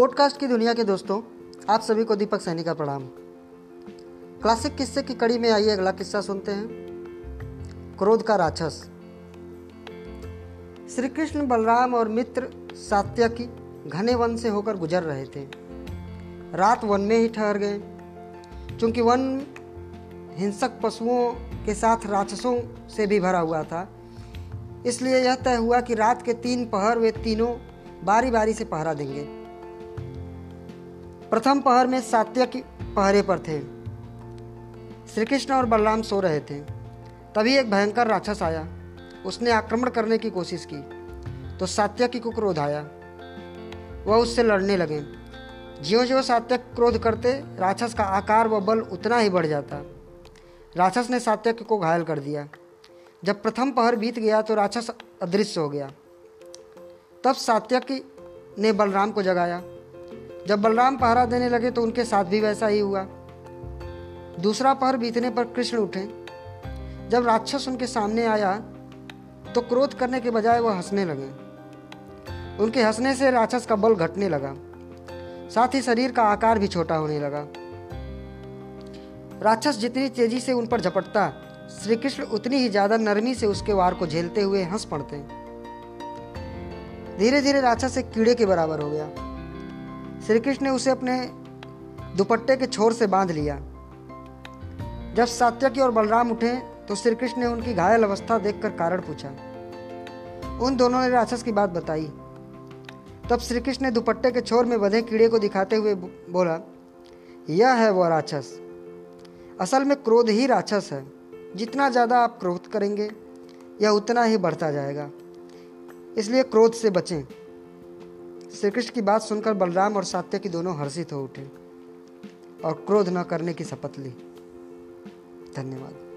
Podcast की दुनिया के दोस्तों, आप सभी को दीपक सैनी का प्रणाम। क्लासिक किस्से की कड़ी में आइए, अगला किस्सा सुनते हैं। क्रोध का राक्षस। श्री कृष्ण बलराम और मित्र सात्यकी घने वन से होकर गुजर रहे थे। रात वन में ही ठहर गए। क्योंकि वन हिंसक पशुओं के साथ राक्षसों से भी भरा हुआ था, इसलिए यह तय हुआ कि रात के तीन पहर वे तीनों बारी बारी से पहरा देंगे। प्रथम पहर में सात्यक पहरे पर थे। श्री कृष्ण और बलराम सो रहे थे। तभी एक भयंकर राक्षस आया। उसने आक्रमण करने की कोशिश की तो सात्यकी को क्रोध आया। वह उससे लड़ने लगे। ज्यो ज्यो सात्यक क्रोध करते, राक्षस का आकार व बल उतना ही बढ़ जाता। राक्षस ने सात्यक को घायल कर दिया। जब प्रथम पहर बीत गया तो राक्षस अदृश्य हो गया। तब सात्यकी ने बलराम को जगाया। जब बलराम पहरा देने लगे तो उनके साथ भी वैसा ही हुआ। दूसरा पहर बीतने पर कृष्ण उठे। जब राक्षस उनके सामने आया तो क्रोध करने के बजाय वह हंसने लगे। उनके हंसने से राक्षस का बल घटने लगा। साथ ही शरीर का आकार भी छोटा होने लगा। राक्षस जितनी तेज़ी से उन पर झपटता श्री कृष्ण उतनी ही ज़्यादा नरमी से उसके वार को झेलते हुए हंस पड़ते। धीरे धीरे राक्षस एक कीड़े के बराबर हो गया। श्री कृष्ण ने उसे अपने दुपट्टे के छोर से बाँध लिया। जब सात्यकी और बलराम उठे तो श्री कृष्ण ने उनकी घायल अवस्था देखकर कारण पूछा। उन दोनों ने राक्षस की बात बताई। तब श्री कृष्ण ने दुपट्टे के छोर में बधे कीड़े को दिखाते हुए बोला, यह है वह राक्षस। असल में क्रोध ही राक्षस है। जितना ज़्यादा आप क्रोध करेंगे, यह उतना ही बढ़ता जाएगा। इसलिए क्रोध से बचें। श्री कृष्ण की बात सुनकर बलराम और सात्य की दोनों हर्षित हो उठे और क्रोध न करने की शपथ ली। धन्यवाद।